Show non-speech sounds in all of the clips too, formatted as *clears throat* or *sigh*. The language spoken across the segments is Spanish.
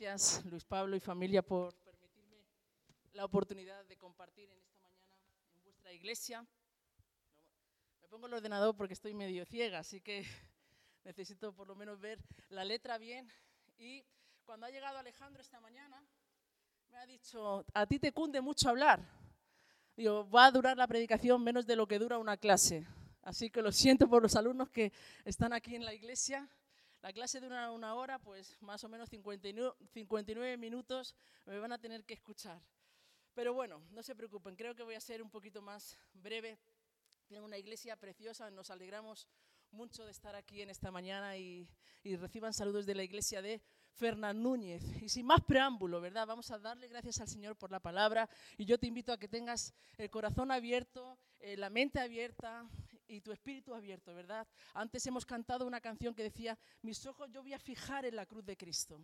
Gracias, Luis Pablo y familia, por permitirme la oportunidad de compartir en esta mañana en vuestra iglesia. Me pongo el ordenador porque estoy medio ciega, así que necesito por lo menos ver la letra bien. Y cuando ha llegado Alejandro esta mañana, me ha dicho, a ti te cunde mucho hablar. Digo, va a durar la predicación menos de lo que dura una clase. Así que lo siento por los alumnos que están aquí en la iglesia. La clase dura una hora, pues más o menos 59, 59 minutos me van a tener que escuchar. Pero bueno, no se preocupen, creo que voy a ser un poquito más breve. Tienen una iglesia preciosa, nos alegramos mucho de estar aquí en esta mañana y, reciban saludos de la iglesia de Fernán Núñez. Y sin más preámbulo, ¿verdad? Vamos a darle gracias al Señor por la palabra y yo te invito a que tengas el corazón abierto, eh, la mente abierta y tu espíritu abierto, ¿verdad? Antes hemos cantado una canción que decía, mis ojos yo voy a fijar en la cruz de Cristo.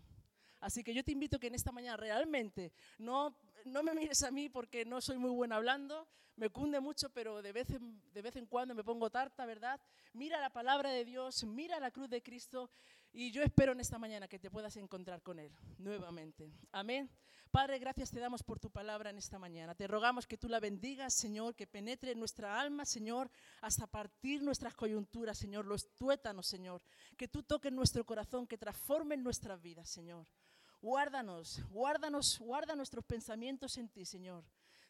Así que yo te invito que en esta mañana realmente no, no me mires a mí porque no soy muy buena hablando, me cunde mucho, pero de vez, en, de vez en cuando me pongo tarta, ¿verdad? Mira la palabra de Dios, mira la cruz de Cristo y yo espero en esta mañana que te puedas encontrar con Él nuevamente. Amén. Padre, gracias te damos por tu palabra en esta mañana. Te rogamos que tú la bendigas, Señor, que penetre en nuestra alma, Señor, hasta partir nuestras coyunturas, Señor, los tuétanos, Señor. Que tú toques nuestro corazón, que transforme nuestras vidas, Señor. Guárdanos, guárdanos, guarda nuestros pensamientos en ti, Señor.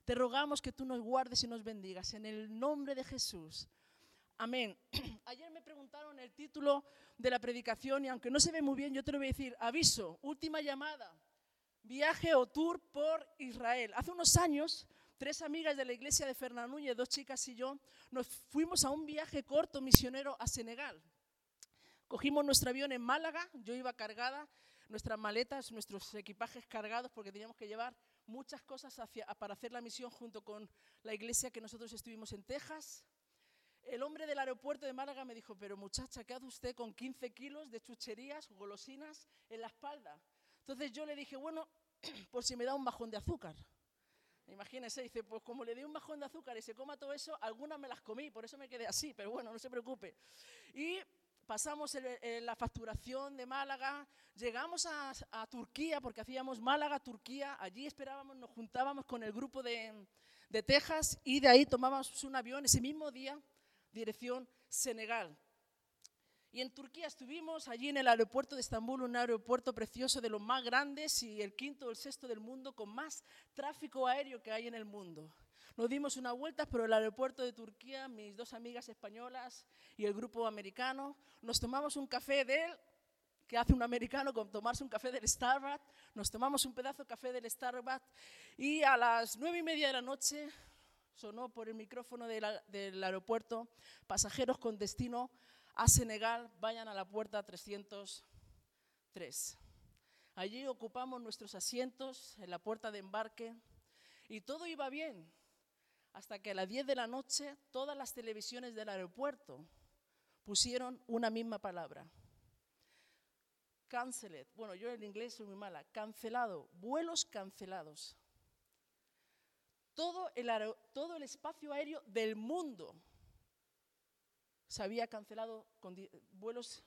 Te rogamos que tú nos guardes y nos bendigas en el nombre de Jesús. Amén. *clears throat* Ayer me preguntaron el título de la predicación y aunque no se ve muy bien, yo te lo voy a decir. Aviso, última llamada. Viaje o tour por Israel. Hace unos años, tres amigas de la iglesia de Fernán Núñez, dos chicas y yo, nos fuimos a un viaje corto misionero a Senegal. Cogimos nuestro avión en Málaga, yo iba cargada, nuestras maletas, nuestros equipajes cargados, porque teníamos que llevar muchas cosas para hacer la misión junto con la iglesia que nosotros estuvimos en Texas. El hombre del aeropuerto de Málaga me dijo, pero muchacha, ¿qué hace usted con 15 kilos de chucherías, golosinas en la espalda? Entonces yo le dije, bueno, *clears throat* por si me da un bajón de azúcar. Imagínese, dice, pues como le di un bajón de azúcar y se coma todo eso, algunas me las comí, por eso me quedé así, pero bueno, no se preocupe. Y pasamos la facturación de Málaga, llegamos a, a, Turquía, porque hacíamos Málaga, Turquía, allí esperábamos, nos juntábamos con el grupo de, de Texas y de ahí tomábamos un avión ese mismo día dirección Senegal. Y en Turquía estuvimos allí en el aeropuerto de Estambul, un aeropuerto precioso de los más grandes y el quinto o el sexto del mundo con más tráfico aéreo que hay en el mundo. Nos dimos una vuelta por el aeropuerto de Turquía, mis dos amigas españolas y el grupo americano. Nos tomamos un café de él, que hace un americano con tomarse un café del Starbucks. Nos tomamos un pedazo de café del Starbucks y a las nueve y media de la noche sonó por el micrófono del aeropuerto, pasajeros con destino a Senegal, vayan a la puerta 303. Allí ocupamos nuestros asientos en la puerta de embarque y todo iba bien, hasta que a las 10 de la noche todas las televisiones del aeropuerto pusieron una misma palabra. Canceled. Bueno, yo en inglés soy muy mala. Cancelado. Vuelos cancelados todo el, espacio aéreo del mundo se había cancelado con vuelos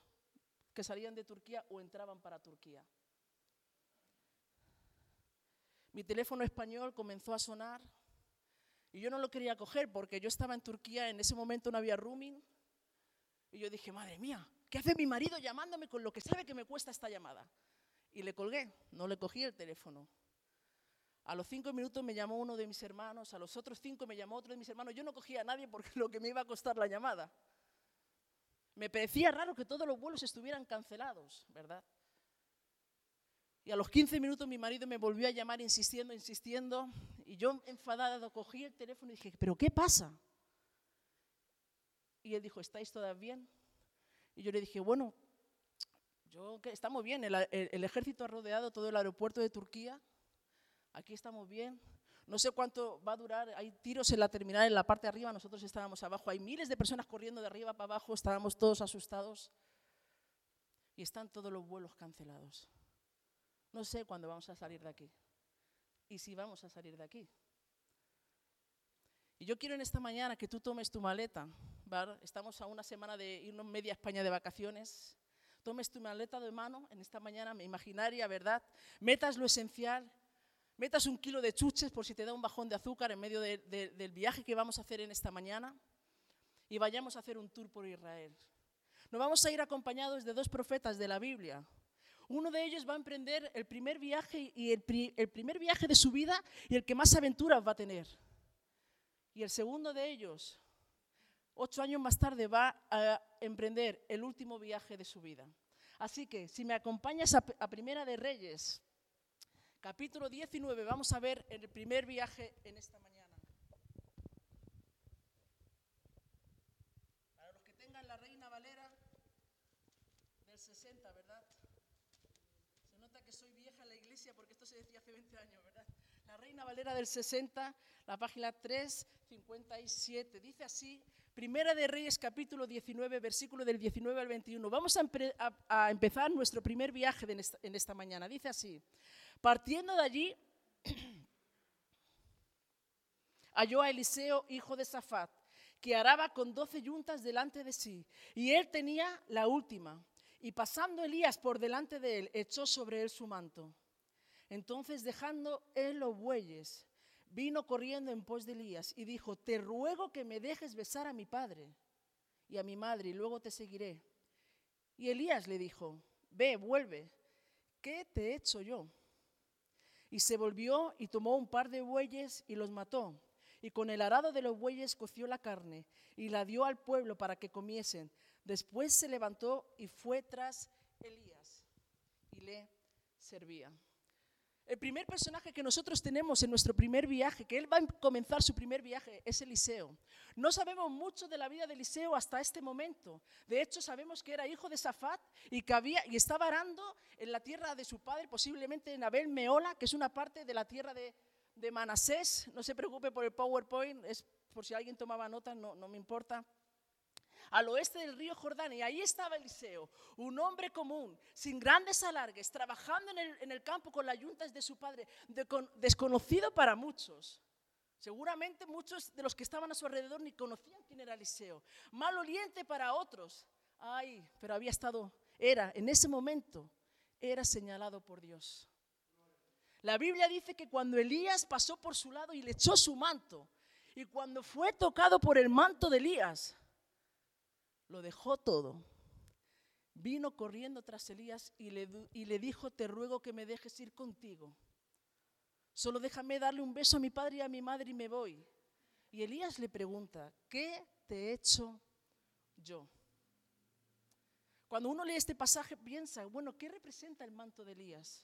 que salían de Turquía o entraban para Turquía. Mi teléfono español comenzó a sonar y yo no lo quería coger porque yo estaba en Turquía, en ese momento no había rooming. Y yo dije, madre mía, ¿qué hace mi marido llamándome con lo que sabe que me cuesta esta llamada? Y le colgué, no le cogí el teléfono. A los cinco minutos me llamó uno de mis hermanos, a los otros cinco me llamó otro de mis hermanos. Yo no cogía a nadie porque *laughs* lo que me iba a costar la llamada. Me parecía raro que todos los vuelos estuvieran cancelados, ¿verdad? Y a los 15 minutos mi marido me volvió a llamar insistiendo, insistiendo, y yo enfadado cogí el teléfono y dije, ¿pero qué pasa? Y él dijo, ¿estáis todas bien? Y yo le dije, bueno, yo, estamos bien, el, el ejército ha rodeado todo el aeropuerto de Turquía, aquí estamos bien. No sé cuánto va a durar, hay tiros en la terminal, en la parte de arriba, nosotros estábamos abajo, hay miles de personas corriendo de arriba para abajo, estábamos todos asustados y están todos los vuelos cancelados. No sé cuándo vamos a salir de aquí y si vamos a salir de aquí. Y yo quiero en esta mañana que tú tomes tu maleta, estamos a una semana de irnos media España de vacaciones, tomes tu maleta de mano en esta mañana imaginaria, ¿verdad? Metas lo esencial, metas un kilo de chuches por si te da un bajón de azúcar en medio del viaje que vamos a hacer en esta mañana y vayamos a hacer un tour por Israel. Nos vamos a ir acompañados de dos profetas de la Biblia. Uno de ellos va a emprender el primer viaje y el, primer viaje de su vida y el que más aventuras va a tener. Y el segundo de ellos, ocho años más tarde, va a emprender el último viaje de su vida. Así que si me acompañas a Primera de Reyes, capítulo 19, vamos a ver el primer viaje en esta mañana. Para los que tengan la Reina Valera del 60, ¿verdad? Se nota que soy vieja en la iglesia porque esto se decía hace 20 años, ¿verdad? La Reina Valera del 60, la página 357, dice así, Primera de Reyes capítulo 19, versículo del 19 al 21. Vamos a, empezar nuestro primer viaje en esta mañana. Dice así, Partiendo de allí, *clears throat* halló a Eliseo, hijo de Safat, que araba con doce yuntas delante de sí, y él tenía la última. Y pasando Elías por delante de él, echó sobre él su manto. Entonces, dejando él los bueyes, vino corriendo en pos de Elías y dijo, te ruego que me dejes besar a mi padre y a mi madre, y luego te seguiré. Y Elías le dijo, ve, vuelve, ¿qué te he hecho yo? Y se volvió y tomó un par de bueyes y los mató. Y con el arado de los bueyes coció la carne y la dio al pueblo para que comiesen. Después se levantó y fue tras Elías y le servía. El primer personaje que nosotros tenemos en nuestro primer viaje, que él va a comenzar su primer viaje, es Eliseo. No sabemos mucho de la vida de Eliseo hasta este momento. De hecho, sabemos que era hijo de Safat y que había y estaba arando en la tierra de su padre, posiblemente en Abel Meola, que es una parte de la tierra de, de Manasés. No se preocupe por el PowerPoint, es por si alguien tomaba nota, no, no me importa al oeste del río Jordán, y ahí estaba Eliseo, un hombre común, sin grandes alargues, trabajando en el, campo con las yuntas de su padre, desconocido para muchos. Seguramente muchos de los que estaban a su alrededor ni conocían quién era Eliseo. Maloliente para otros. Ay, pero había estado, era, en ese momento, era señalado por Dios. La Biblia dice que cuando Elías pasó por su lado y le echó su manto, y cuando fue tocado por el manto de Elías, lo dejó todo. Vino corriendo tras Elías y le, y le dijo, te ruego que me dejes ir contigo. Solo déjame darle un beso a mi padre y a mi madre y me voy. Y Elías le pregunta, ¿qué te he hecho yo? Cuando uno lee este pasaje piensa, bueno, ¿qué representa el manto de Elías?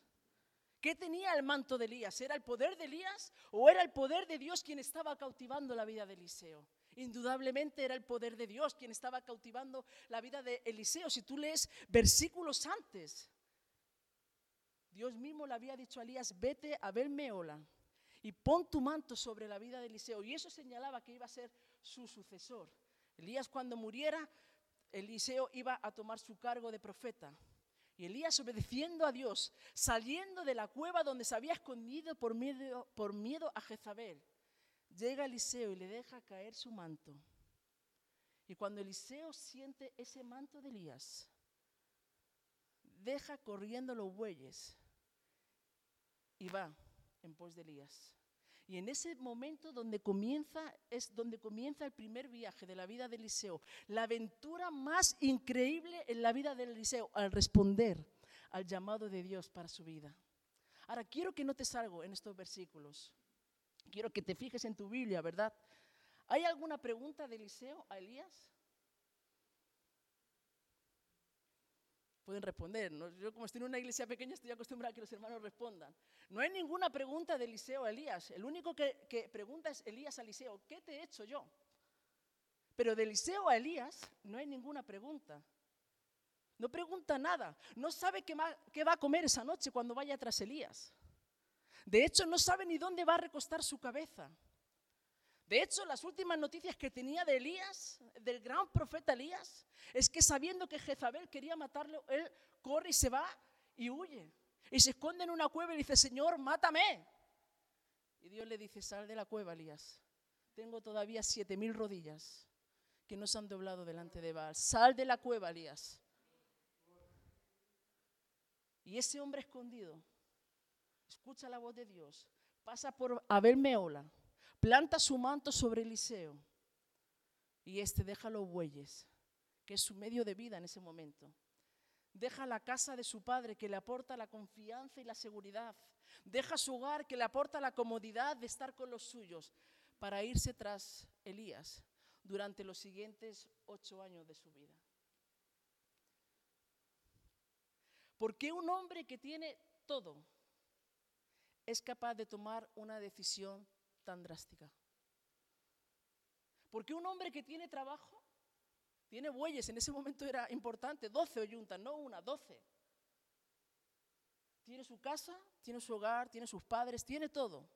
¿Qué tenía el manto de Elías? ¿Era el poder de Elías o era el poder de Dios quien estaba cautivando la vida de Eliseo? Indudablemente era el poder de Dios quien estaba cautivando la vida de Eliseo. Si tú lees versículos antes, Dios mismo le había dicho a Elías, vete a Belmeola y pon tu manto sobre la vida de Eliseo. Y eso señalaba que iba a ser su sucesor. Elías cuando muriera, Eliseo iba a tomar su cargo de profeta. Y Elías obedeciendo a Dios, saliendo de la cueva donde se había escondido por miedo, por miedo a Jezabel Llega Eliseo y le deja caer su manto. Y cuando Eliseo siente ese manto de Elías, deja corriendo los bueyes y va en pos de Elías. Y en ese momento donde comienza es donde comienza el primer viaje de la vida de Eliseo, la aventura más increíble en la vida de Eliseo al responder al llamado de Dios para su vida. Ahora quiero que notes algo en estos versículos. Quiero que te fijes en tu Biblia, ¿verdad? ¿Hay alguna pregunta de Eliseo a Elías? Pueden responder. Yo como estoy en una iglesia pequeña estoy acostumbrado a que los hermanos respondan. No hay ninguna pregunta de Eliseo a Elías. El único que, que pregunta es Elías a Eliseo, ¿qué te he hecho yo? Pero de Eliseo a Elías no hay ninguna pregunta. No pregunta nada. No sabe qué va a comer esa noche cuando vaya tras Elías. De hecho, no sabe ni dónde va a recostar su cabeza. De hecho, las últimas noticias que tenía de Elías, del gran profeta Elías, es que sabiendo que Jezabel quería matarlo, él corre y se va y huye. Y se esconde en una cueva y dice, Señor, mátame. Y Dios le dice, sal de la cueva, Elías. Tengo todavía siete mil rodillas que no se han doblado delante de Baal. Sal de la cueva, Elías. Y ese hombre escondido escucha la voz de Dios, pasa por Abel Meola, planta su manto sobre Eliseo y este deja los bueyes, que es su medio de vida en ese momento. Deja la casa de su padre que le aporta la confianza y la seguridad. Deja su hogar que le aporta la comodidad de estar con los suyos para irse tras Elías durante los siguientes ocho años de su vida. ¿Por qué un hombre que tiene todo es capaz de tomar una decisión tan drástica? ¿Por qué un hombre que tiene trabajo, tiene bueyes, en ese momento era importante, 12 oyuntas, no una, 12. Tiene su casa, tiene su hogar, tiene sus padres, tiene todo.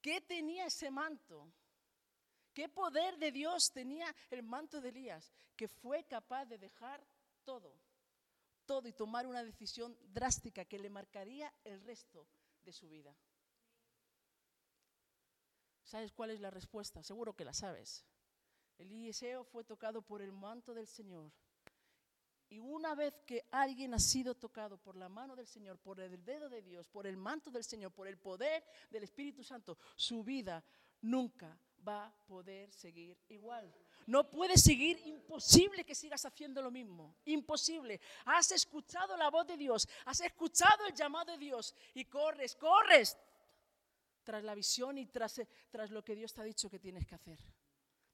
¿Qué tenía ese manto? ¿Qué poder de Dios tenía el manto de Elías? Que fue capaz de dejar todo, todo y tomar una decisión drástica que le marcaría el resto su vida. ¿Sabes cuál es la respuesta? Seguro que la sabes. Eliseo fue tocado por el manto del Señor. Y una vez que alguien ha sido tocado por la mano del Señor, por el dedo de Dios, por el manto del Señor, por el poder del Espíritu Santo, su vida nunca va a poder seguir igual. No puede seguir, imposible que sigas haciendo lo mismo, imposible. Has escuchado la voz de Dios, has escuchado el llamado de Dios y corres, corres, tras la visión y tras, tras lo que Dios te ha dicho que tienes que hacer.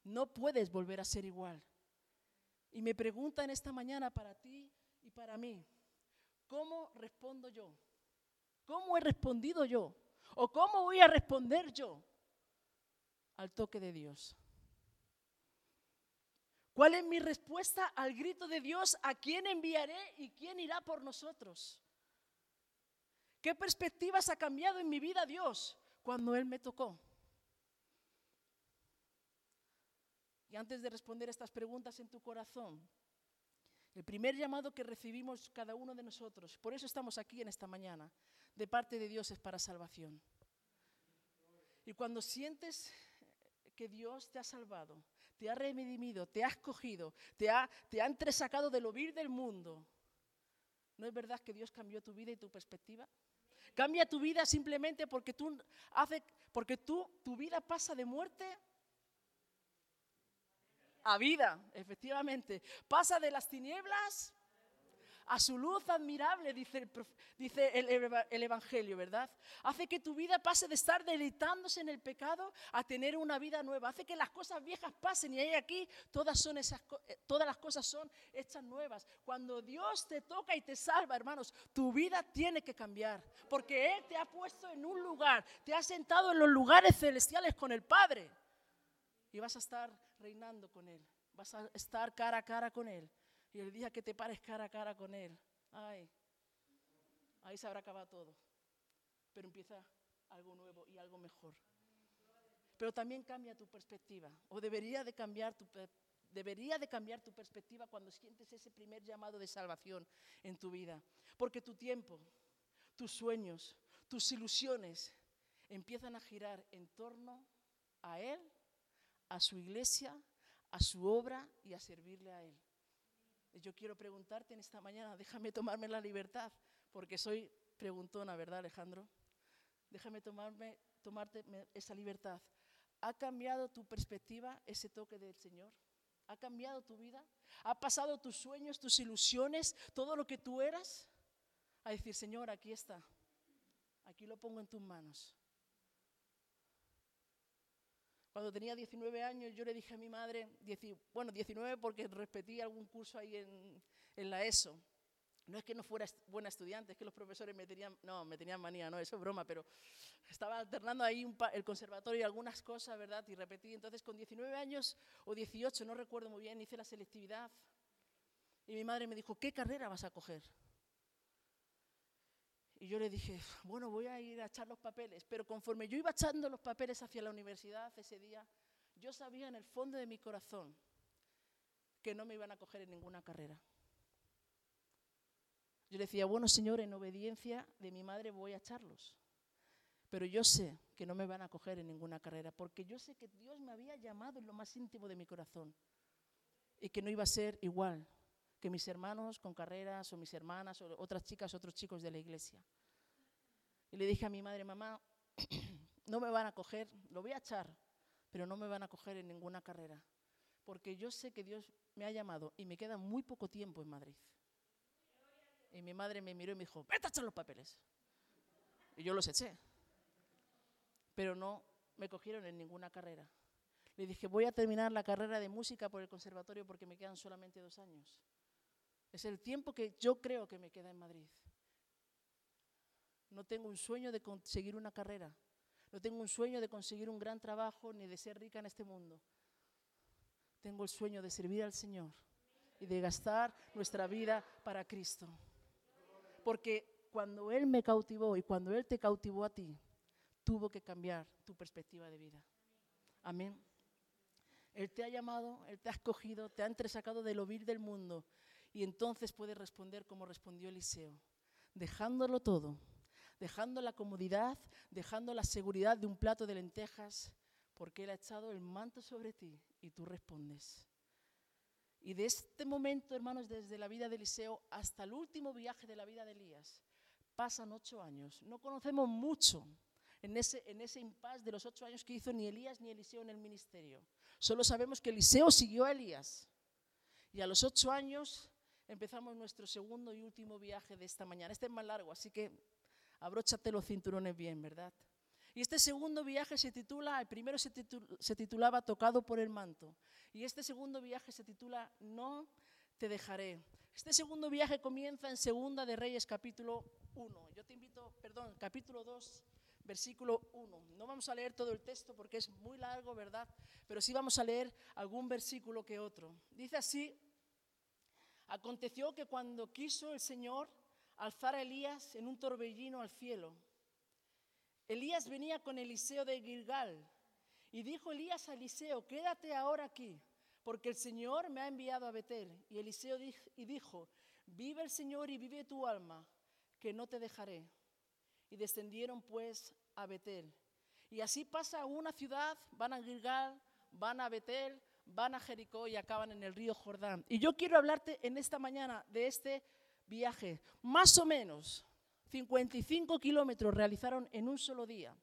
No puedes volver a ser igual. Y me pregunta en esta mañana para ti y para mí, ¿cómo respondo yo? ¿Cómo he respondido yo? ¿O cómo voy a responder yo al toque de Dios? ¿Cuál es mi respuesta al grito de Dios? ¿A quién enviaré y quién irá por nosotros? ¿Qué perspectivas ha cambiado en mi vida Dios? cuando Él me tocó. Y antes de responder estas preguntas en tu corazón, el primer llamado que recibimos cada uno de nosotros, por eso estamos aquí en esta mañana, de parte de Dios es para salvación. Y cuando sientes que Dios te ha salvado, te ha redimido, te ha escogido, te ha, te ha entresacado del ovir del mundo, ¿no es verdad que Dios cambió tu vida y tu perspectiva? Cambia tu vida simplemente porque tú hace, porque tú, tu vida pasa de muerte a vida, efectivamente. Pasa de las tinieblas a su luz admirable, dice, el, dice el, Evangelio, ¿verdad? Hace que tu vida pase de estar deleitándose en el pecado a tener una vida nueva. Hace que las cosas viejas pasen y ahí aquí todas, son esas, eh, todas las cosas son hechas nuevas. Cuando Dios te toca y te salva, hermanos, tu vida tiene que cambiar. Porque Él te ha puesto en un lugar, te ha sentado en los lugares celestiales con el Padre. Y vas a estar reinando con Él. Vas a estar cara a cara con Él. Y el día que te pares cara a cara con Él, ay, ahí se habrá acabado todo. Pero empieza algo nuevo y algo mejor. Pero también cambia tu perspectiva, o debería de cambiar tu, debería de cambiar tu perspectiva cuando sientes ese primer llamado de salvación en tu vida. Porque tu tiempo, tus sueños, tus ilusiones empiezan a girar en torno a Él, a su iglesia, a su obra y a servirle a Él. Yo quiero preguntarte en esta mañana, déjame tomarme la libertad, porque soy preguntona, ¿verdad, Alejandro? Déjame tomarme, tomarte esa libertad. ¿Ha cambiado tu perspectiva ese toque del Señor? ¿Ha cambiado tu vida? ¿Ha pasado tus sueños, tus ilusiones, todo lo que tú eras? A decir, Señor, aquí está. Aquí lo pongo en tus manos. Cuando tenía 19 años, yo le dije a mi madre, bueno, 19 porque repetí algún curso ahí en, en la ESO. No es que no fuera buena estudiante, es que los profesores me tenían, no, me tenían manía, no, eso es broma, pero estaba alternando ahí el conservatorio y algunas cosas, ¿verdad? Y repetí. Entonces, con 19 años o 18, no recuerdo muy bien, hice la selectividad. Y mi madre me dijo, ¿qué carrera vas a coger? Y yo le dije, bueno, voy a ir a echar los papeles. Pero conforme yo iba echando los papeles hacia la universidad ese día, yo sabía en el fondo de mi corazón que no me iban a coger en ninguna carrera. Yo le decía, bueno, Señor, en obediencia de mi madre voy a echarlos. Pero yo sé que no me van a coger en ninguna carrera, porque yo sé que Dios me había llamado en lo más íntimo de mi corazón y que no iba a ser igual que mis hermanos con carreras o mis hermanas o otras chicas, otros chicos de la iglesia. Y le dije a mi madre, mamá, *clears throat* no me van a coger, lo voy a echar, pero no me van a coger en ninguna carrera, porque yo sé que Dios me ha llamado y me queda muy poco tiempo en Madrid. Y mi madre me miró y me dijo, vete a echar los papeles. Y yo los eché. Pero no me cogieron en ninguna carrera. Le dije, voy a terminar la carrera de música por el conservatorio porque me quedan solamente dos años. Es el tiempo que yo creo que me queda en Madrid. No tengo un sueño de conseguir una carrera. No tengo un sueño de conseguir un gran trabajo ni de ser rica en este mundo. Tengo el sueño de servir al Señor y de gastar nuestra vida para Cristo. Porque cuando Él me cautivó y cuando Él te cautivó a ti, tuvo que cambiar tu perspectiva de vida. Amén. Él te ha llamado, Él te ha escogido, te ha entresacado del ovir del mundo y entonces puedes responder como respondió Eliseo, dejándolo todo, dejando la comodidad, dejando la seguridad de un plato de lentejas, porque Él ha echado el manto sobre ti y tú respondes. Y de este momento, hermanos, desde la vida de Eliseo hasta el último viaje de la vida de Elías, pasan ocho años. No conocemos mucho en ese, en ese impas de los ocho años que hizo ni Elías ni Eliseo en el ministerio. Solo sabemos que Eliseo siguió a Elías. Y a los ocho años empezamos nuestro segundo y último viaje de esta mañana. Este es más largo, así que abróchate los cinturones bien, ¿verdad? Y este segundo viaje se titula, el primero se, titulaba Tocado por el manto. Y este segundo viaje se titula No te dejaré. Este segundo viaje comienza en Segunda de Reyes capítulo 1. Yo te invito, perdón, capítulo 2, versículo 1. No vamos a leer todo el texto porque es muy largo, ¿verdad? Pero sí vamos a leer algún versículo que otro. Dice así, aconteció que cuando quiso el Señor alzar a Elías en un torbellino al cielo, Elías venía con Eliseo de Gilgal. Y dijo Elías a Eliseo, quédate ahora aquí, porque el Señor me ha enviado a Betel. Y Eliseo y dijo, vive el Señor y vive tu alma, que no te dejaré. Y descendieron pues a Betel. Y así pasa una ciudad, van a Gilgal, van a Betel, van a Jericó y acaban en el río Jordán. Y yo quiero hablarte en esta mañana de este viaje, más o menos 55 kilómetros realizaron en un solo día.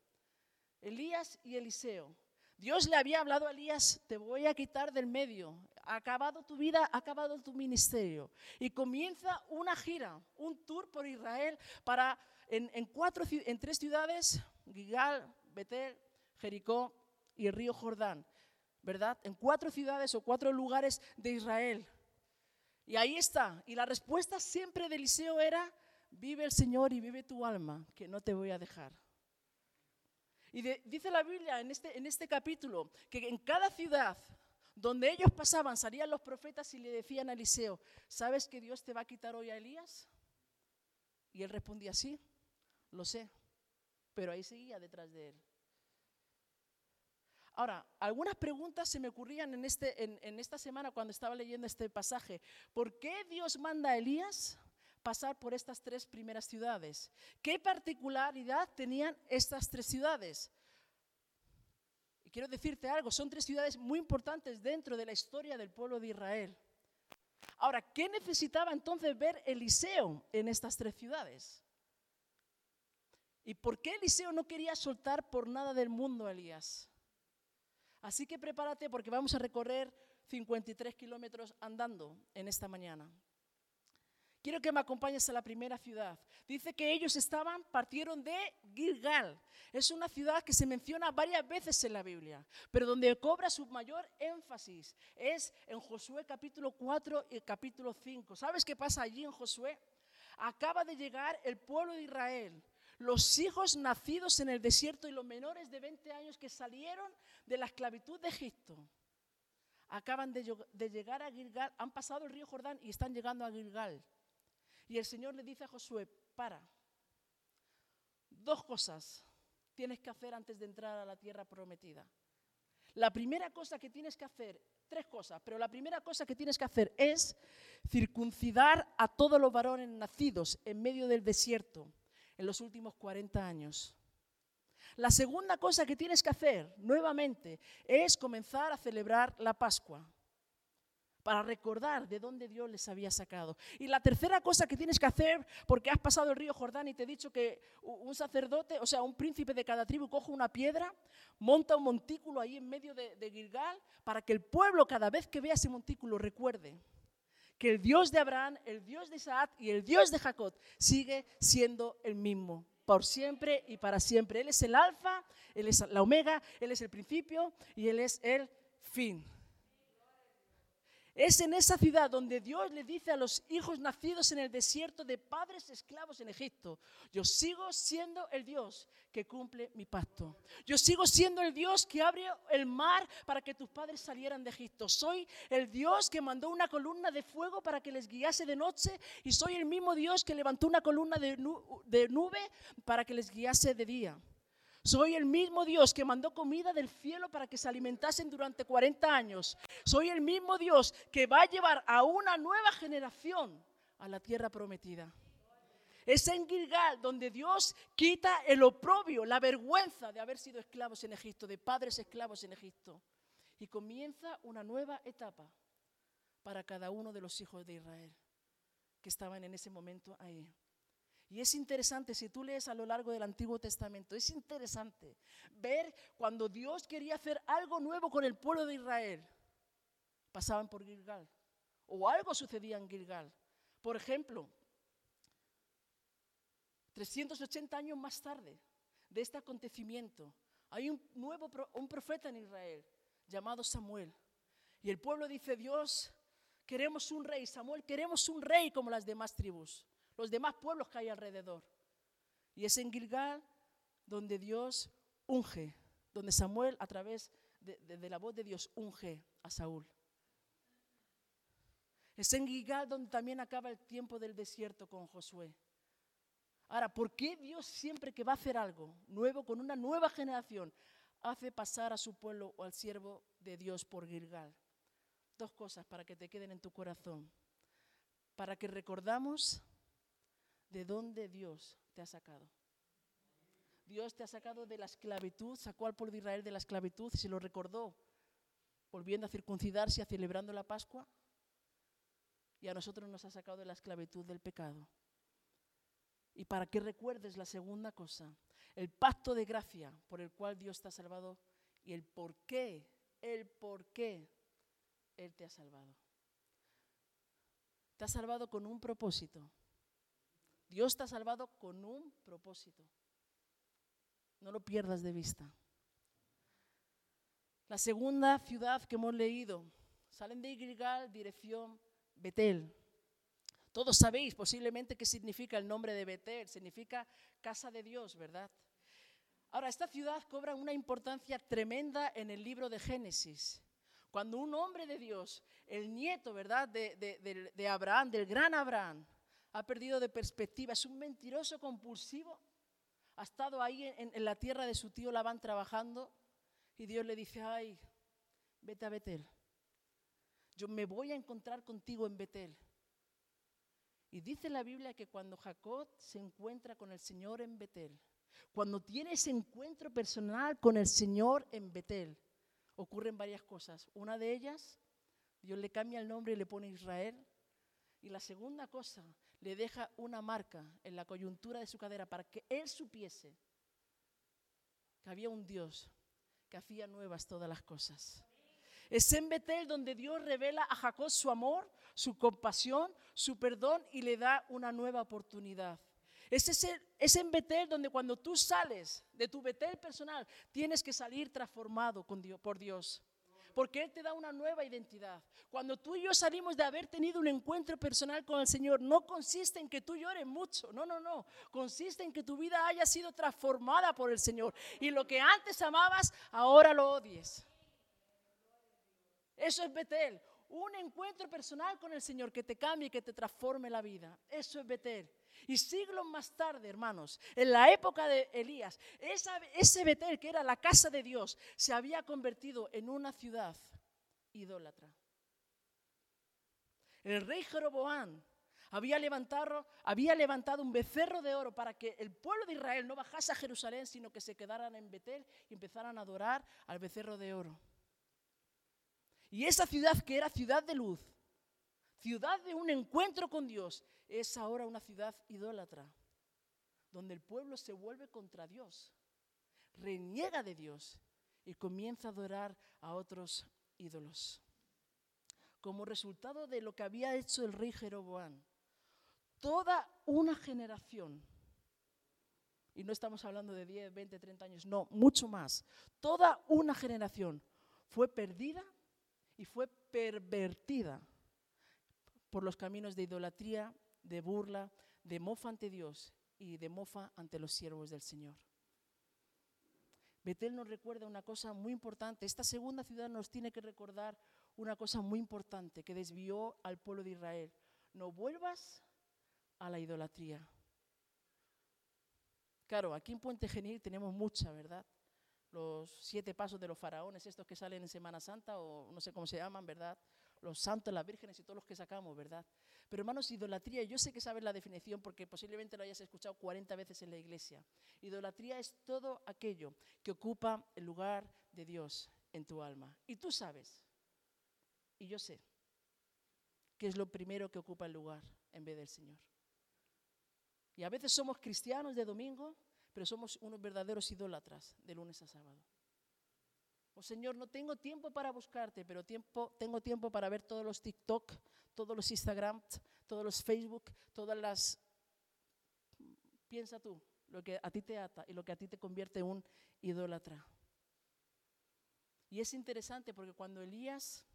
Elías y Eliseo. Dios le había hablado a Elías, te voy a quitar del medio, ha acabado tu vida, ha acabado tu ministerio. Y comienza una gira, un tour por Israel para en, en tres ciudades, Gigal, Betel, Jericó y el río Jordán, ¿verdad? En cuatro ciudades o cuatro lugares de Israel. Y ahí está. Y la respuesta siempre de Eliseo era, vive el Señor y vive tu alma, que no te voy a dejar. Y dice la Biblia en este, en este capítulo que en cada ciudad donde ellos pasaban salían los profetas y le decían a Eliseo, ¿sabes que Dios te va a quitar hoy a Elías? Y él respondía, sí, lo sé, pero ahí seguía detrás de él. Ahora, algunas preguntas se me ocurrían en, este, en, en esta semana cuando estaba leyendo este pasaje. ¿Por qué Dios manda a Elías? pasar por estas tres primeras ciudades. ¿Qué particularidad tenían estas tres ciudades? Y quiero decirte algo, son tres ciudades muy importantes dentro de la historia del pueblo de Israel. Ahora, ¿qué necesitaba entonces ver Eliseo en estas tres ciudades? ¿Y por qué Eliseo no quería soltar por nada del mundo a Elías? Así que prepárate porque vamos a recorrer 53 kilómetros andando en esta mañana. Quiero que me acompañes a la primera ciudad. Dice que ellos estaban, partieron de Gilgal. Es una ciudad que se menciona varias veces en la Biblia, pero donde cobra su mayor énfasis es en Josué capítulo 4 y capítulo 5. ¿Sabes qué pasa allí en Josué? Acaba de llegar el pueblo de Israel, los hijos nacidos en el desierto y los menores de 20 años que salieron de la esclavitud de Egipto. Acaban de, de llegar a Gilgal, han pasado el río Jordán y están llegando a Gilgal. Y el Señor le dice a Josué, para, dos cosas tienes que hacer antes de entrar a la tierra prometida. La primera cosa que tienes que hacer, tres cosas, pero la primera cosa que tienes que hacer es circuncidar a todos los varones nacidos en medio del desierto en los últimos 40 años. La segunda cosa que tienes que hacer nuevamente es comenzar a celebrar la Pascua. para recordar de dónde Dios les había sacado. Y la tercera cosa que tienes que hacer, porque has pasado el río Jordán y te he dicho que un sacerdote, o sea, un príncipe de cada tribu, coge una piedra, monta un montículo ahí en medio de, de Gilgal, para que el pueblo cada vez que vea ese montículo recuerde que el Dios de Abraham, el Dios de Isaac y el Dios de Jacob sigue siendo el mismo por siempre y para siempre. Él es el alfa, Él es la omega, Él es el principio y Él es el fin. Es en esa ciudad donde Dios le dice a los hijos nacidos en el desierto de padres esclavos en Egipto, yo sigo siendo el Dios que cumple mi pacto. Yo sigo siendo el Dios que abrió el mar para que tus padres salieran de Egipto. Soy el Dios que mandó una columna de fuego para que les guiase de noche y soy el mismo Dios que levantó una columna de, nube para que les guiase de día. Soy el mismo Dios que mandó comida del cielo para que se alimentasen durante 40 años. Soy el mismo Dios que va a llevar a una nueva generación a la tierra prometida. Es en Gilgal donde Dios quita el oprobio, la vergüenza de haber sido esclavos en Egipto, de padres esclavos en Egipto. Y comienza una nueva etapa para cada uno de los hijos de Israel que estaban en ese momento ahí. Y es interesante, si tú lees a lo largo del Antiguo Testamento, es interesante ver cuando Dios quería hacer algo nuevo con el pueblo de Israel. Pasaban por Gilgal. O algo sucedía en Gilgal. Por ejemplo, 380 años más tarde de este acontecimiento, hay un nuevo un profeta en Israel llamado Samuel. Y el pueblo dice, Dios, queremos un rey. Samuel, queremos un rey como las demás tribus los demás pueblos que hay alrededor. Y es en Gilgal donde Dios unge, donde Samuel a través de, la voz de Dios unge a Saúl. Es en Gilgal donde también acaba el tiempo del desierto con Josué. Ahora, ¿por qué Dios siempre que va a hacer algo nuevo con una nueva generación hace pasar a su pueblo o al siervo de Dios por Gilgal? Dos cosas para que te queden en tu corazón. Para que recordamos de dónde Dios te ha sacado. Dios te ha sacado de la esclavitud, sacó al pueblo de Israel de la esclavitud, se lo recordó, volviendo a circuncidarse, a celebrando la Pascua, y a nosotros nos ha sacado de la esclavitud del pecado. Y para que recuerdes la segunda cosa, el pacto de gracia por el cual Dios te ha salvado y el por qué, el por qué Él te ha salvado. Te ha salvado con un propósito. Dios te ha salvado con un propósito. No lo pierdas de vista. La segunda ciudad que hemos leído, salen de Gilgal, dirección Betel. Todos sabéis posiblemente qué significa el nombre de Betel, significa casa de Dios, ¿verdad? Ahora, esta ciudad cobra una importancia tremenda en el libro de Génesis. Cuando un hombre de Dios, el nieto, ¿verdad?, de, de Abraham, del gran Abraham, ha perdido de perspectiva, es un mentiroso compulsivo. Ha estado ahí en, la tierra de su tío Labán trabajando y Dios le dice, ay, vete a Betel. Yo me voy a encontrar contigo en Betel. Y dice la Biblia que cuando Jacob se encuentra con el Señor en Betel, cuando tiene ese encuentro personal con el Señor en Betel, ocurren varias cosas. Una de ellas, Dios le cambia el nombre y le pone Israel. Y la segunda cosa, le deja una marca en la coyuntura de su cadera para que él supiese que había un Dios que hacía nuevas todas las cosas. Es en Betel donde Dios revela a Jacob su amor, su compasión, su perdón y le da una nueva oportunidad. Es, es en Betel donde cuando tú sales de tu Betel personal, tienes que salir transformado por Dios porque Él te da una nueva identidad. Cuando tú y yo salimos de haber tenido un encuentro personal con el Señor, no consiste en que tú llores mucho, no, no, no, consiste en que tu vida haya sido transformada por el Señor y lo que antes amabas, ahora lo odies. Eso es Betel, un encuentro personal con el Señor que te cambie y que te transforme la vida. Eso es Betel. Y siglos más tarde, hermanos, en la época de Elías, ese Betel, que era la casa de Dios, se había convertido en una ciudad idólatra. El rey Jeroboam había levantado, había levantado un becerro de oro para que el pueblo de Israel no bajase a Jerusalén, sino que se quedaran en Betel y empezaran a adorar al becerro de oro. Y esa ciudad que era ciudad de luz, ciudad de un encuentro con Dios, es ahora una ciudad idólatra, donde el pueblo se vuelve contra Dios, reniega de Dios y comienza a adorar a otros ídolos. Como resultado de lo que había hecho el rey Jeroboam, toda una generación, y no estamos hablando de 10, 20, 30 años, no, mucho más, toda una generación fue perdida y fue pervertida por los caminos de idolatría, de burla, de mofa ante Dios y de mofa ante los siervos del Señor. Betel nos recuerda una cosa muy importante. Esta segunda ciudad nos tiene que recordar una cosa muy importante que desvió al pueblo de Israel. No vuelvas a la idolatría. Claro, aquí en Puente Genil tenemos mucha, ¿verdad? Los siete pasos de los faraones, estos que salen en Semana Santa o no sé cómo se llaman, ¿verdad? Los santos, las vírgenes y todos los que sacamos, ¿verdad? Pero hermanos, idolatría, yo sé que sabes la definición porque posiblemente lo hayas escuchado 40 veces en la iglesia. Idolatría es todo aquello que ocupa el lugar de Dios en tu alma. Y tú sabes, y yo sé, que es lo primero que ocupa el lugar en vez del Señor. Y a veces somos cristianos de domingo, pero somos unos verdaderos idólatras de lunes a sábado. Oh Señor, no tengo tiempo para buscarte, pero tiempo, tengo tiempo para ver todos los TikTok, todos los Instagram, todos los Facebook, todas las... Piensa tú, lo que a ti te ata y lo que a ti te convierte en un idólatra. Y es interesante porque cuando Elías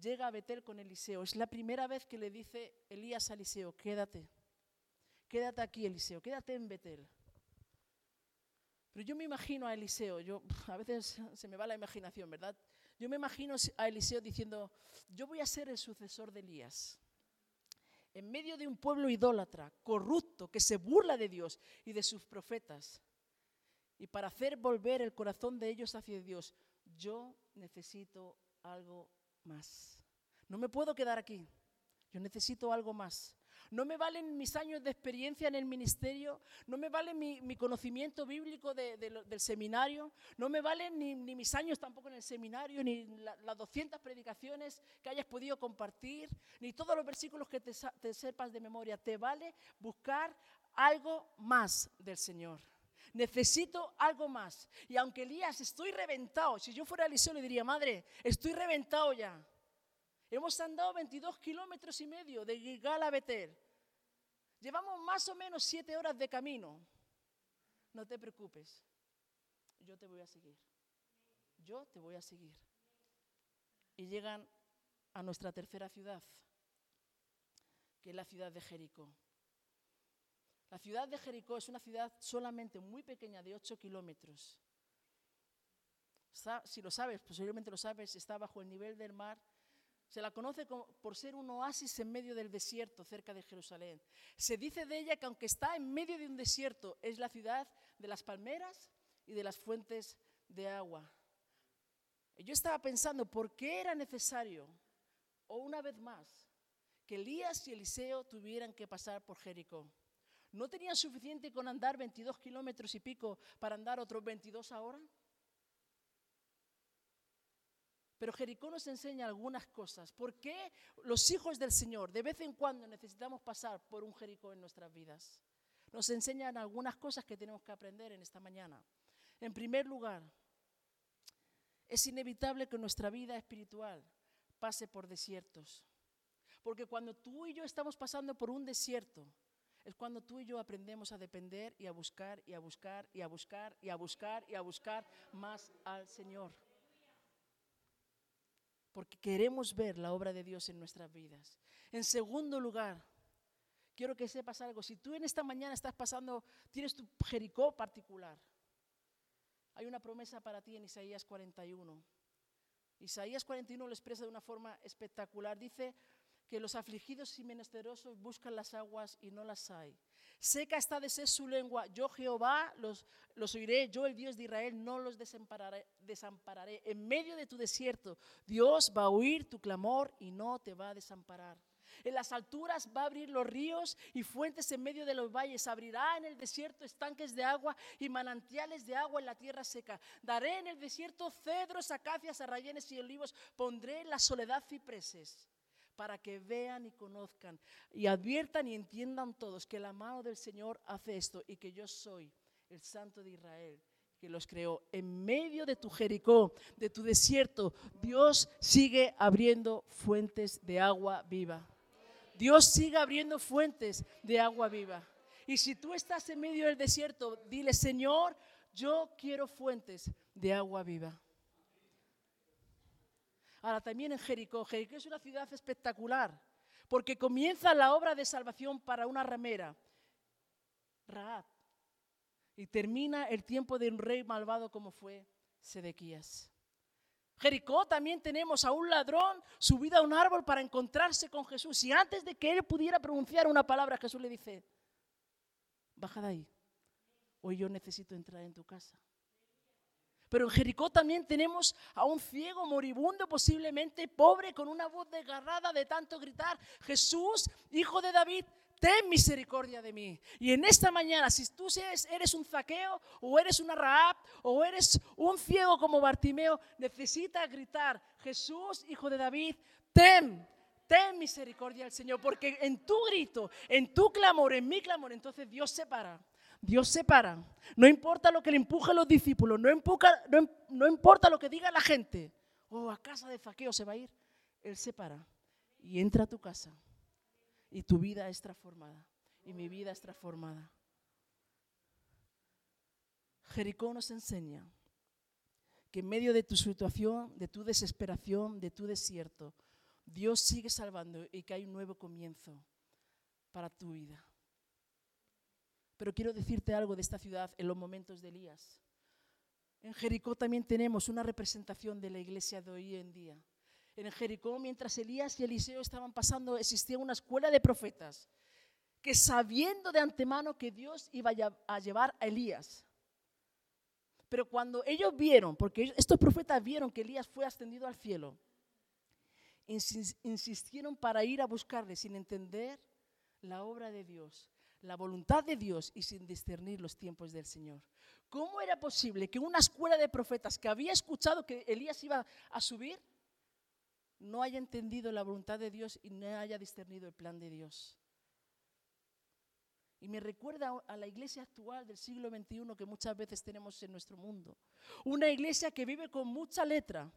llega a Betel con Eliseo. Es la primera vez que le dice Elías a Eliseo, quédate, quédate aquí Eliseo, quédate en Betel. Pero yo me imagino a Eliseo, yo a veces se me va la imaginación, ¿verdad? Yo me imagino a Eliseo diciendo, yo voy a ser el sucesor de Elías. En medio de un pueblo idólatra, corrupto, que se burla de Dios y de sus profetas. Y para hacer volver el corazón de ellos hacia Dios, yo necesito algo más. No me puedo quedar aquí. Yo necesito algo más. No me valen mis años de experiencia en el ministerio, no me vale mi, conocimiento bíblico del seminario, no me valen ni, mis años tampoco en el seminario, ni las 200 predicaciones que hayas podido compartir, ni todos los versículos que te, sepas de memoria. Te vale buscar algo más del Señor. Necesito algo más. Y aunque Elías, estoy reventado. Si yo fuera Eliseo le diría, madre, estoy reventado ya. Hemos andado 22 kilómetros y medio de Gilgal a Betel. Llevamos más o menos siete horas de camino. No te preocupes. Yo te voy a seguir. Yo te voy a seguir. Y llegan a nuestra tercera ciudad, que es la ciudad de Jericó. La ciudad de Jericó es una ciudad solamente muy pequeña, de 8 kilómetros. si lo sabes, posiblemente lo sabes, está bajo el nivel del mar. Se la conoce por ser un oasis en medio del desierto, cerca de Jerusalén. Se dice de ella que aunque está en medio de un desierto, es la ciudad de las palmeras y de las fuentes de agua. yo estaba pensando, ¿por qué era necesario, o una vez más, que Elías y Eliseo tuvieran que pasar por Jericó? ¿No tenían suficiente con andar 22 kilómetros y pico para andar otros 22 ahora? Pero Jericó nos enseña algunas cosas. ¿Por qué los hijos del Señor de vez en cuando necesitamos pasar por un Jericó en nuestras vidas? Nos enseñan algunas cosas que tenemos que aprender en esta mañana. En primer lugar, es inevitable que nuestra vida espiritual pase por desiertos. Porque cuando tú y yo estamos pasando por un desierto, es cuando tú y yo aprendemos a depender y a buscar y a buscar y a buscar y a buscar y a buscar más al Señor. Porque queremos ver la obra de Dios en nuestras vidas. En segundo lugar, quiero que sepas algo. Si tú en esta mañana estás pasando, tienes tu Jericó particular, hay una promesa para ti en Isaías 41. Isaías 41 lo expresa de una forma espectacular. Dice, que los afligidos y menesterosos buscan las aguas y no las hay. Seca está de ser su lengua, yo Jehová los, los oiré, yo el Dios de Israel no los desampararé, En medio de tu desierto, Dios va a oír tu clamor y no te va a desamparar. En las alturas va a abrir los ríos y fuentes en medio de los valles. Abrirá en el desierto estanques de agua y manantiales de agua en la tierra seca. Daré en el desierto cedros, acacias, arrayenes y olivos. Pondré en la soledad cipreses para que vean y conozcan y adviertan y entiendan todos que la mano del Señor hace esto y que yo soy el Santo de Israel que los creó. En medio de tu Jericó, de tu desierto, Dios sigue abriendo fuentes de agua viva. Dios sigue abriendo fuentes de agua viva. Y si tú estás en medio del desierto, dile, Señor, yo quiero fuentes de agua viva. Ahora también en Jericó, Jericó es una ciudad espectacular, porque comienza la obra de salvación para una ramera, Raab, y termina el tiempo de un rey malvado como fue Sedequías. Jericó también tenemos a un ladrón subido a un árbol para encontrarse con Jesús. Y antes de que él pudiera pronunciar una palabra, Jesús le dice, baja de ahí. Hoy yo necesito entrar en tu casa. Pero en Jericó también tenemos a un ciego moribundo, posiblemente pobre, con una voz desgarrada de tanto gritar, Jesús, hijo de David, ten misericordia de mí. Y en esta mañana, si tú eres un zaqueo o eres una Raab o eres un ciego como Bartimeo, necesitas gritar, Jesús, hijo de David, ten, ten misericordia al Señor, porque en tu grito, en tu clamor, en mi clamor, entonces Dios se para. Dios se para. No importa lo que le empuje a los discípulos, no, no, no importa lo que diga la gente. Oh, a casa de zaqueo se va a ir. Él se para y entra a tu casa y tu vida es transformada y mi vida es transformada. Jericó nos enseña que en medio de tu situación, de tu desesperación, de tu desierto, Dios sigue salvando y que hay un nuevo comienzo para tu vida. Pero quiero decirte algo de esta ciudad en los momentos de Elías. En Jericó también tenemos una representación de la iglesia de hoy en día en Jericó, mientras Elías y Eliseo estaban pasando, existía una escuela de profetas que sabiendo de antemano que Dios iba a llevar a Elías. Pero cuando ellos vieron, porque estos profetas vieron que Elías fue ascendido al cielo, insistieron para ir a buscarle sin entender la obra de Dios, la voluntad de Dios y sin discernir los tiempos del Señor. ¿Cómo era posible que una escuela de profetas que había escuchado que Elías iba a subir, no haya entendido la voluntad de Dios y no haya discernido el plan de Dios. Y me recuerda a la iglesia actual del siglo XXI que muchas veces tenemos en nuestro mundo. Una iglesia que vive con mucha letra,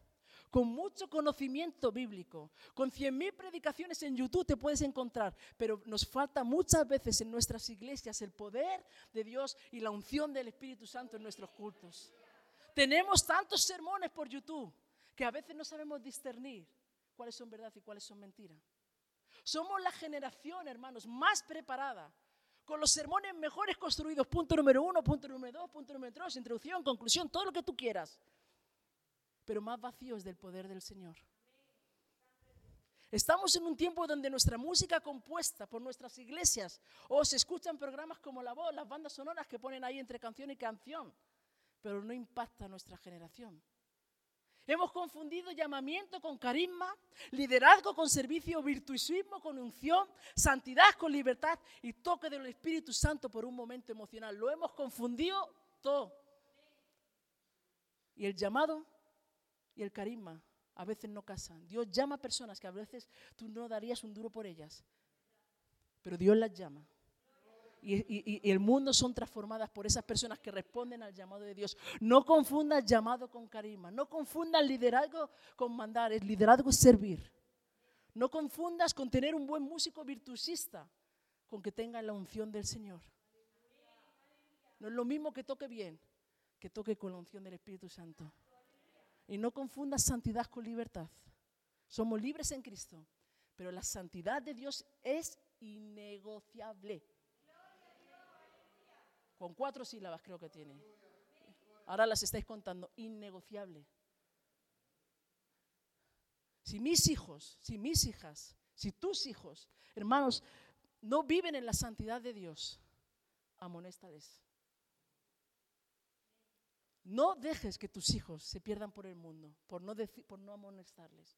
con mucho conocimiento bíblico, con 100.000 predicaciones en YouTube te puedes encontrar, pero nos falta muchas veces en nuestras iglesias el poder de Dios y la unción del Espíritu Santo en nuestros cultos. Tenemos tantos sermones por YouTube que a veces no sabemos discernir cuáles son verdad y cuáles son mentiras. Somos la generación, hermanos, más preparada, con los sermones mejores construidos, punto número uno, punto número dos, punto número tres, introducción, conclusión, todo lo que tú quieras, pero más vacíos del poder del Señor. Estamos en un tiempo donde nuestra música compuesta por nuestras iglesias o se escuchan programas como La Voz, las bandas sonoras que ponen ahí entre canción y canción, pero no impacta a nuestra generación. Hemos confundido llamamiento con carisma, liderazgo con servicio, virtuosismo con unción, santidad con libertad y toque del Espíritu Santo por un momento emocional. Lo hemos confundido todo. Y el llamado y el carisma a veces no casan. Dios llama a personas que a veces tú no darías un duro por ellas, pero Dios las llama y, el mundo son transformadas por esas personas que responden al llamado de Dios. No confundas llamado con carisma, no confundas liderazgo con mandar, el liderazgo es servir. No confundas con tener un buen músico virtuosista con que tenga la unción del Señor. No es lo mismo que toque bien, que toque con la unción del Espíritu Santo. Y no confundas santidad con libertad. Somos libres en Cristo, pero la santidad de Dios es innegociable. Con cuatro sílabas creo que tiene. Ahora las estáis contando. Innegociable. Si mis hijos, si mis hijas, si tus hijos, hermanos, no viven en la santidad de Dios, amonéstales. No dejes que tus hijos se pierdan por el mundo, por no, amonestarles.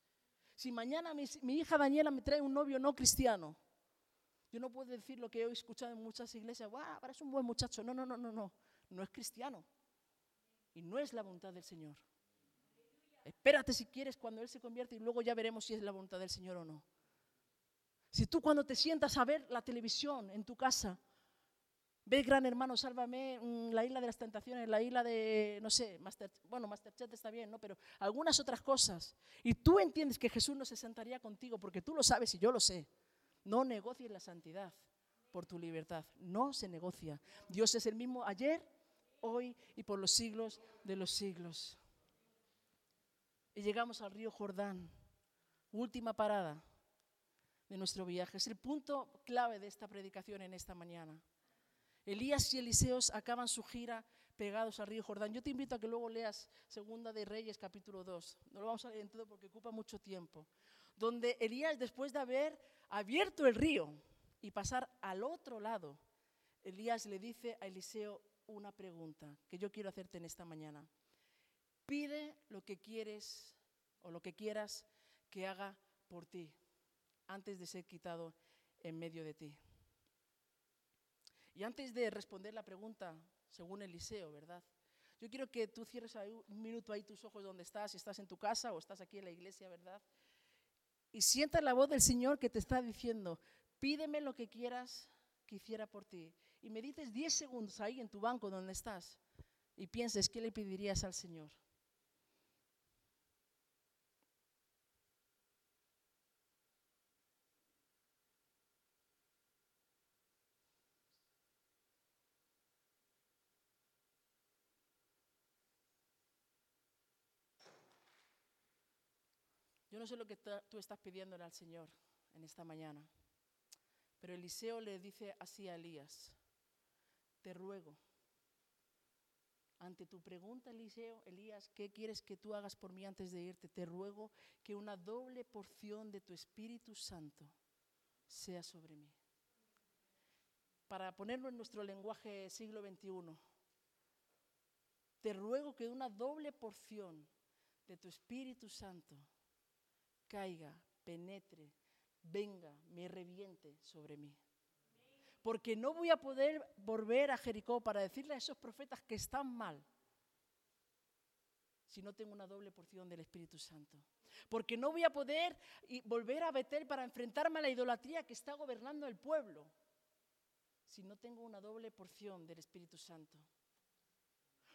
Si mañana mi, hija Daniela me trae un novio no cristiano, yo no puedo decir lo que he escuchado en muchas iglesias, wow, ahora es un buen muchacho. No, no, no, no, no. No es cristiano. Y no es la voluntad del Señor. Espérate si quieres cuando Él se convierte y luego ya veremos si es la voluntad del Señor o no. Si tú cuando te sientas a ver la televisión en tu casa, ves Gran Hermano, sálvame, mm, la isla de las tentaciones, la isla de, no sé, Master, bueno, Masterchef está bien, ¿no? Pero algunas otras cosas. Y tú entiendes que Jesús no se sentaría contigo porque tú lo sabes y yo lo sé. No negocies la santidad por tu libertad. No se negocia. Dios es el mismo ayer, hoy y por los siglos de los siglos. Y llegamos al río Jordán, última parada de nuestro viaje. Es el punto clave de esta predicación en esta mañana. Elías y Eliseos acaban su gira pegados al río Jordán. Yo te invito a que luego leas Segunda de Reyes capítulo 2. No lo vamos a leer en todo porque ocupa mucho tiempo. Donde Elías, después de haber abierto el río y pasar al otro lado, Elías le dice a Eliseo una pregunta que yo quiero hacerte en esta mañana. Pide lo que quieres o lo que quieras que haga por ti antes de ser quitado en medio de ti. Y antes de responder la pregunta, según Eliseo, ¿verdad? Yo quiero que tú cierres un minuto ahí tus ojos donde estás, si estás en tu casa o estás aquí en la iglesia, ¿verdad? Y sientas la voz del Señor que te está diciendo, pídeme lo que quieras que hiciera por ti. Y medites 10 segundos ahí en tu banco donde estás y pienses qué le pedirías al Señor. Yo no sé lo que tú estás pidiéndole al Señor en esta mañana, pero Eliseo le dice así a Elías, te ruego, ante tu pregunta, Eliseo, Elías, ¿qué quieres que tú hagas por mí antes de irte? Te ruego que una doble porción de tu Espíritu Santo sea sobre mí. Para ponerlo en nuestro lenguaje siglo XXI, te ruego que una doble porción de tu Espíritu Santo caiga, penetre, venga, me reviente sobre mí. Porque no voy a poder volver a Jericó para decirle a esos profetas que están mal si no tengo una doble porción del Espíritu Santo. Porque no voy a poder volver a Betel para enfrentarme a la idolatría que está gobernando el pueblo si no tengo una doble porción del Espíritu Santo.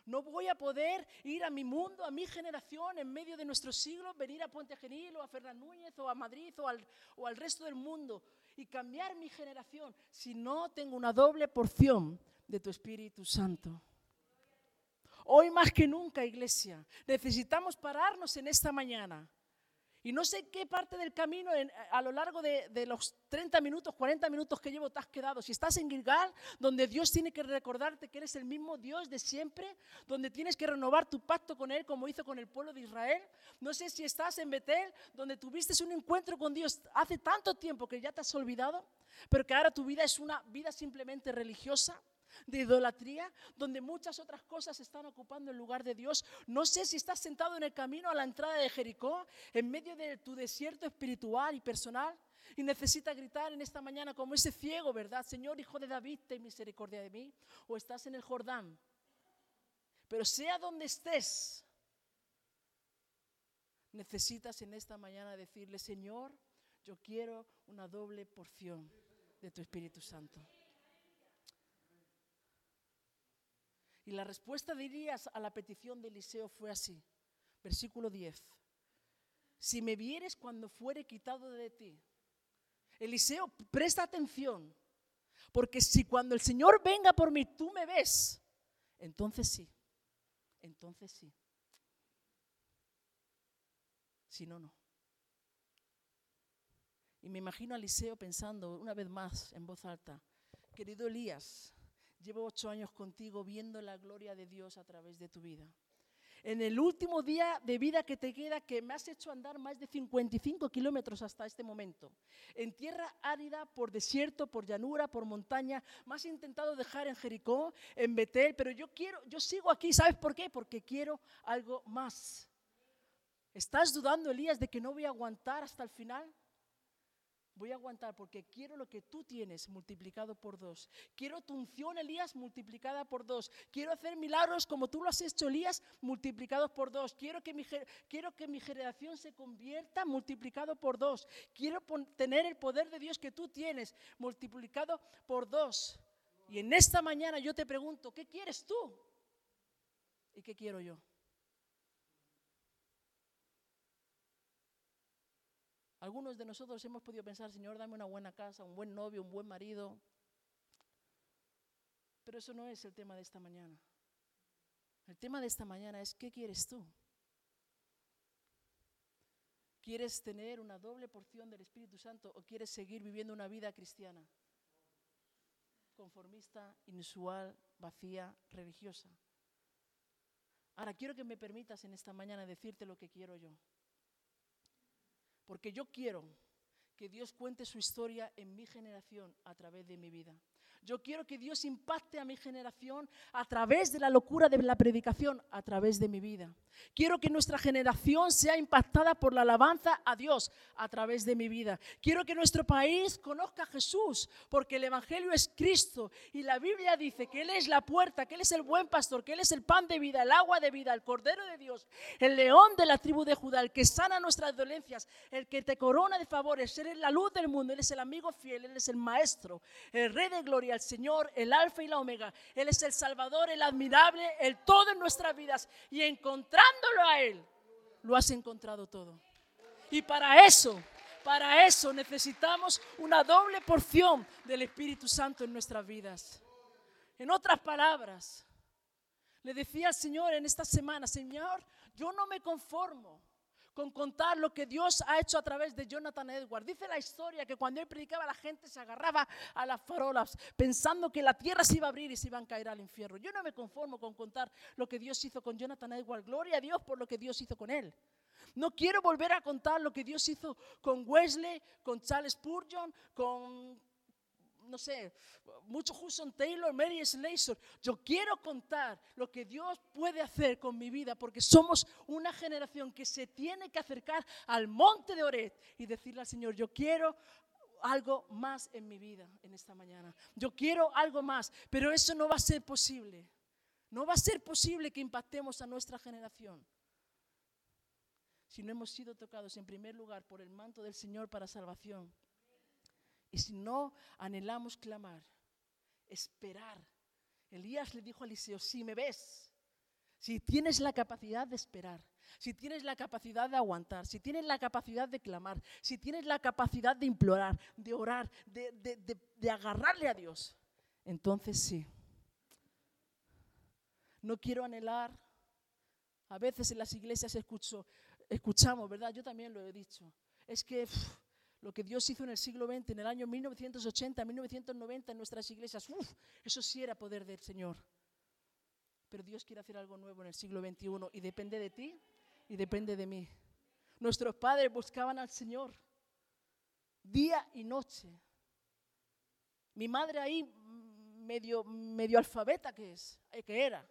No voy a poder ir a mi mundo, a mi generación, en medio de nuestro siglo, venir a Puente Genil o a Fernán Núñez o a Madrid o al, o al resto del mundo y cambiar mi generación si no tengo una doble porción de tu Espíritu Santo. Hoy más que nunca, iglesia, necesitamos pararnos en esta mañana y no sé qué parte del camino a lo largo de, los 30 minutos, 40 minutos que llevo te has quedado. Si estás en Gilgal, donde Dios tiene que recordarte que eres el mismo Dios de siempre, donde tienes que renovar tu pacto con Él como hizo con el pueblo de Israel. No sé si estás en Betel, donde tuviste un encuentro con Dios hace tanto tiempo que ya te has olvidado, pero que ahora tu vida es una vida simplemente religiosa de idolatría, donde muchas otras cosas están ocupando el lugar de Dios. No sé si estás sentado en el camino a la entrada de Jericó, en medio de tu desierto espiritual y personal, y necesitas gritar en esta mañana como ese ciego, ¿verdad? Señor, hijo de David, ten misericordia de mí. O estás en el Jordán. Pero sea donde estés, necesitas en esta mañana decirle, Señor, yo quiero una doble porción de tu Espíritu Santo. Y la respuesta de Elías a la petición de Eliseo fue así. Versículo 10. Si me vieres cuando fuere quitado de ti. Eliseo, presta atención. Porque si cuando el Señor venga por mí tú me ves, entonces sí. Entonces sí. Si no, no. Y me imagino a Eliseo pensando una vez más en voz alta, querido Elías, Llevo ocho años contigo viendo la gloria de Dios a través de tu vida. En el último día de vida que te queda, que me has hecho andar más de 55 kilómetros hasta este momento, en tierra árida, por desierto, por llanura, por montaña, me has intentado dejar en Jericó, en Betel, pero yo quiero, yo sigo aquí, ¿sabes por qué? Porque quiero algo más. ¿Estás dudando, Elías, de que no voy a aguantar hasta el final? Voy a aguantar porque quiero lo que tú tienes multiplicado por dos. Quiero tu unción, Elías, multiplicada por dos. Quiero hacer milagros como tú lo has hecho, Elías, multiplicados por dos. Quiero que mi, quiero que mi generación se convierta multiplicado por dos. Quiero tener el poder de Dios que tú tienes multiplicado por dos. Y en esta mañana yo te pregunto, ¿qué quieres tú? ¿Y qué quiero yo? Algunos de nosotros hemos podido pensar, Señor, dame una buena casa, un buen novio, un buen marido. Pero eso no es el tema de esta mañana. El tema de esta mañana es, ¿qué quieres tú? ¿Quieres tener una doble porción del Espíritu Santo o quieres seguir viviendo una vida cristiana? Conformista, inusual, vacía, religiosa. Ahora quiero que me permitas en esta mañana decirte lo que quiero yo. Porque yo quiero que Dios cuente su historia en mi generación a través de mi vida. Yo quiero que Dios impacte a mi generación a través de la locura de la predicación, a través de mi vida. Quiero que nuestra generación sea impactada por la alabanza a Dios a través de mi vida. Quiero que nuestro país conozca a Jesús, porque el Evangelio es Cristo y la Biblia dice que Él es la puerta, que Él es el buen pastor, que Él es el pan de vida, el agua de vida, el Cordero de Dios, el león de la tribu de Judá, el que sana nuestras dolencias, el que te corona de favores. Él es la luz del mundo, Él es el amigo fiel, Él es el maestro, el rey de gloria, el Señor, el alfa y la omega. Él es el Salvador, el admirable, el todo en nuestras vidas. Y encontrándolo a Él, lo has encontrado todo. Y para eso, para eso necesitamos una doble porción del Espíritu Santo en nuestras vidas. En otras palabras, le decía al Señor en esta semana, Señor, yo no me conformo con contar lo que Dios ha hecho a través de Jonathan Edwards. Dice la historia que cuando él predicaba la gente se agarraba a las farolas pensando que la tierra se iba a abrir y se iban a caer al infierno. Yo no me conformo con contar lo que Dios hizo con Jonathan Edwards. Gloria a Dios por lo que Dios hizo con él. No quiero volver a contar lo que Dios hizo con Wesley, con Charles Spurgeon, con no sé, mucho Hudson Taylor, Mary Slessor. Yo quiero contar lo que Dios puede hacer con mi vida porque somos una generación que se tiene que acercar al monte de Oret y decirle al Señor, yo quiero algo más en mi vida en esta mañana. Yo quiero algo más, pero eso no va a ser posible. No va a ser posible que impactemos a nuestra generación si no hemos sido tocados en primer lugar por el manto del Señor para salvación. Y si no anhelamos clamar, esperar. Elías le dijo a Eliseo, si me ves, si tienes la capacidad de esperar, si tienes la capacidad de aguantar, si tienes la capacidad de clamar, si tienes la capacidad de implorar, de orar, de, agarrarle a Dios, entonces sí. No quiero anhelar. A veces en las iglesias escucho, escuchamos, ¿verdad? Yo también lo he dicho. Es que lo que Dios hizo en el siglo XX, en el año 1980, 1990 en nuestras iglesias, uf, eso sí era poder del Señor. Pero Dios quiere hacer algo nuevo en el siglo XXI y depende de ti y depende de mí. Nuestros padres buscaban al Señor día y noche. Mi madre ahí medio, medio alfabeta que es, eh, que era.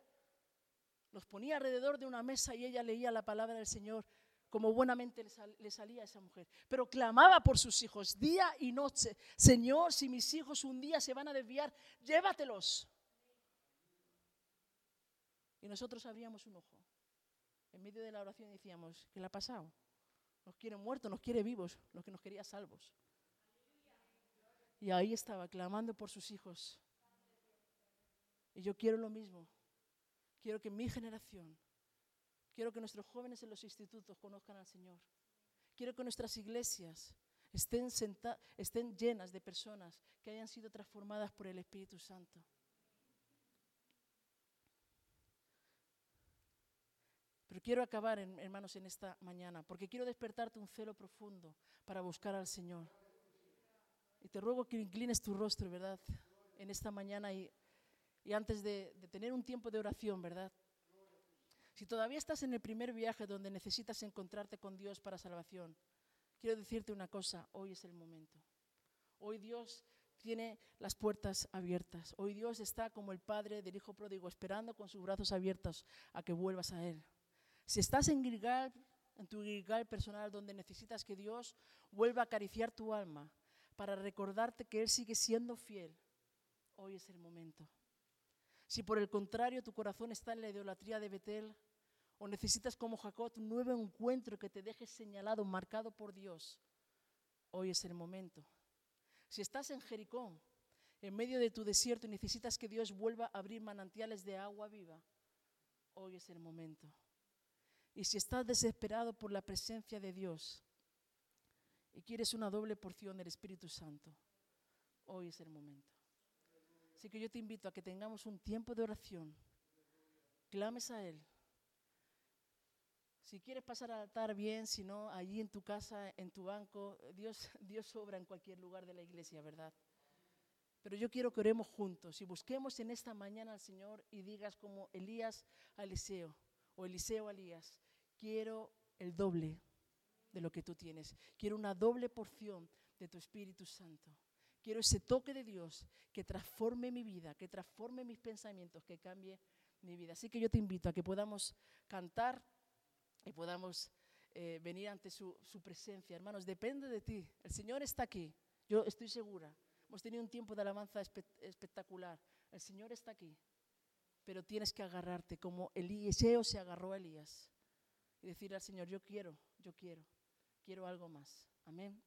Los ponía alrededor de una mesa y ella leía la palabra del Señor como buenamente le, salía a esa mujer. Pero clamaba por sus hijos día y noche. Señor, si mis hijos un día se van a desviar, llévatelos. Y nosotros abríamos un ojo. En medio de la oración decíamos, ¿qué le ha pasado? Nos quiere muertos, nos quiere vivos, los que nos quería salvos. Y ahí estaba, clamando por sus hijos. Y yo quiero lo mismo. Quiero que mi generación Quiero que nuestros jóvenes en los institutos conozcan al Señor. Quiero que nuestras iglesias estén, llenas de personas que hayan sido transformadas por el Espíritu Santo. Pero quiero acabar, hermanos, en esta mañana, porque quiero despertarte un celo profundo para buscar al Señor. Y te ruego que inclines tu rostro, ¿verdad? En esta mañana y, antes de tener un tiempo de oración, ¿verdad? Si todavía estás en el primer viaje donde necesitas encontrarte con Dios para salvación, quiero decirte una cosa, hoy es el momento. Hoy Dios tiene las puertas abiertas. Hoy Dios está como el Padre del Hijo Pródigo, esperando con sus brazos abiertos a que vuelvas a Él. Si estás en Gilgal, en tu guirgal personal donde necesitas que Dios vuelva a acariciar tu alma para recordarte que Él sigue siendo fiel, hoy es el momento. Si por el contrario tu corazón está en la idolatría de Betel, o necesitas como Jacob un nuevo encuentro que te deje señalado, marcado por Dios, hoy es el momento. Si estás en Jericó, en medio de tu desierto y necesitas que Dios vuelva a abrir manantiales de agua viva, hoy es el momento. Y si estás desesperado por la presencia de Dios y quieres una doble porción del Espíritu Santo, hoy es el momento. Así que yo te invito a que tengamos un tiempo de oración, clames a Él. Si quieres pasar al altar, bien, si no, allí en tu casa, en tu banco, Dios, *laughs* Dios sobra en cualquier lugar de la iglesia, ¿verdad? Pero yo quiero que oremos juntos y busquemos en esta mañana al Señor y digas como Elías a Eliseo o Eliseo a Elías, quiero el doble de lo que tú tienes. Quiero una doble porción de tu Espíritu Santo. Quiero ese toque de Dios que transforme mi vida, que transforme mis pensamientos, que cambie mi vida. Así que yo te invito a que podamos cantar y podamos eh, venir ante su, su presencia. Hermanos, depende de ti. El Señor está aquí. Yo estoy segura. Hemos tenido un tiempo de alabanza espectacular. El Señor está aquí. Pero tienes que agarrarte como Eliseo se agarró a Elías y decir al Señor, yo quiero, yo quiero, quiero algo más. Amén.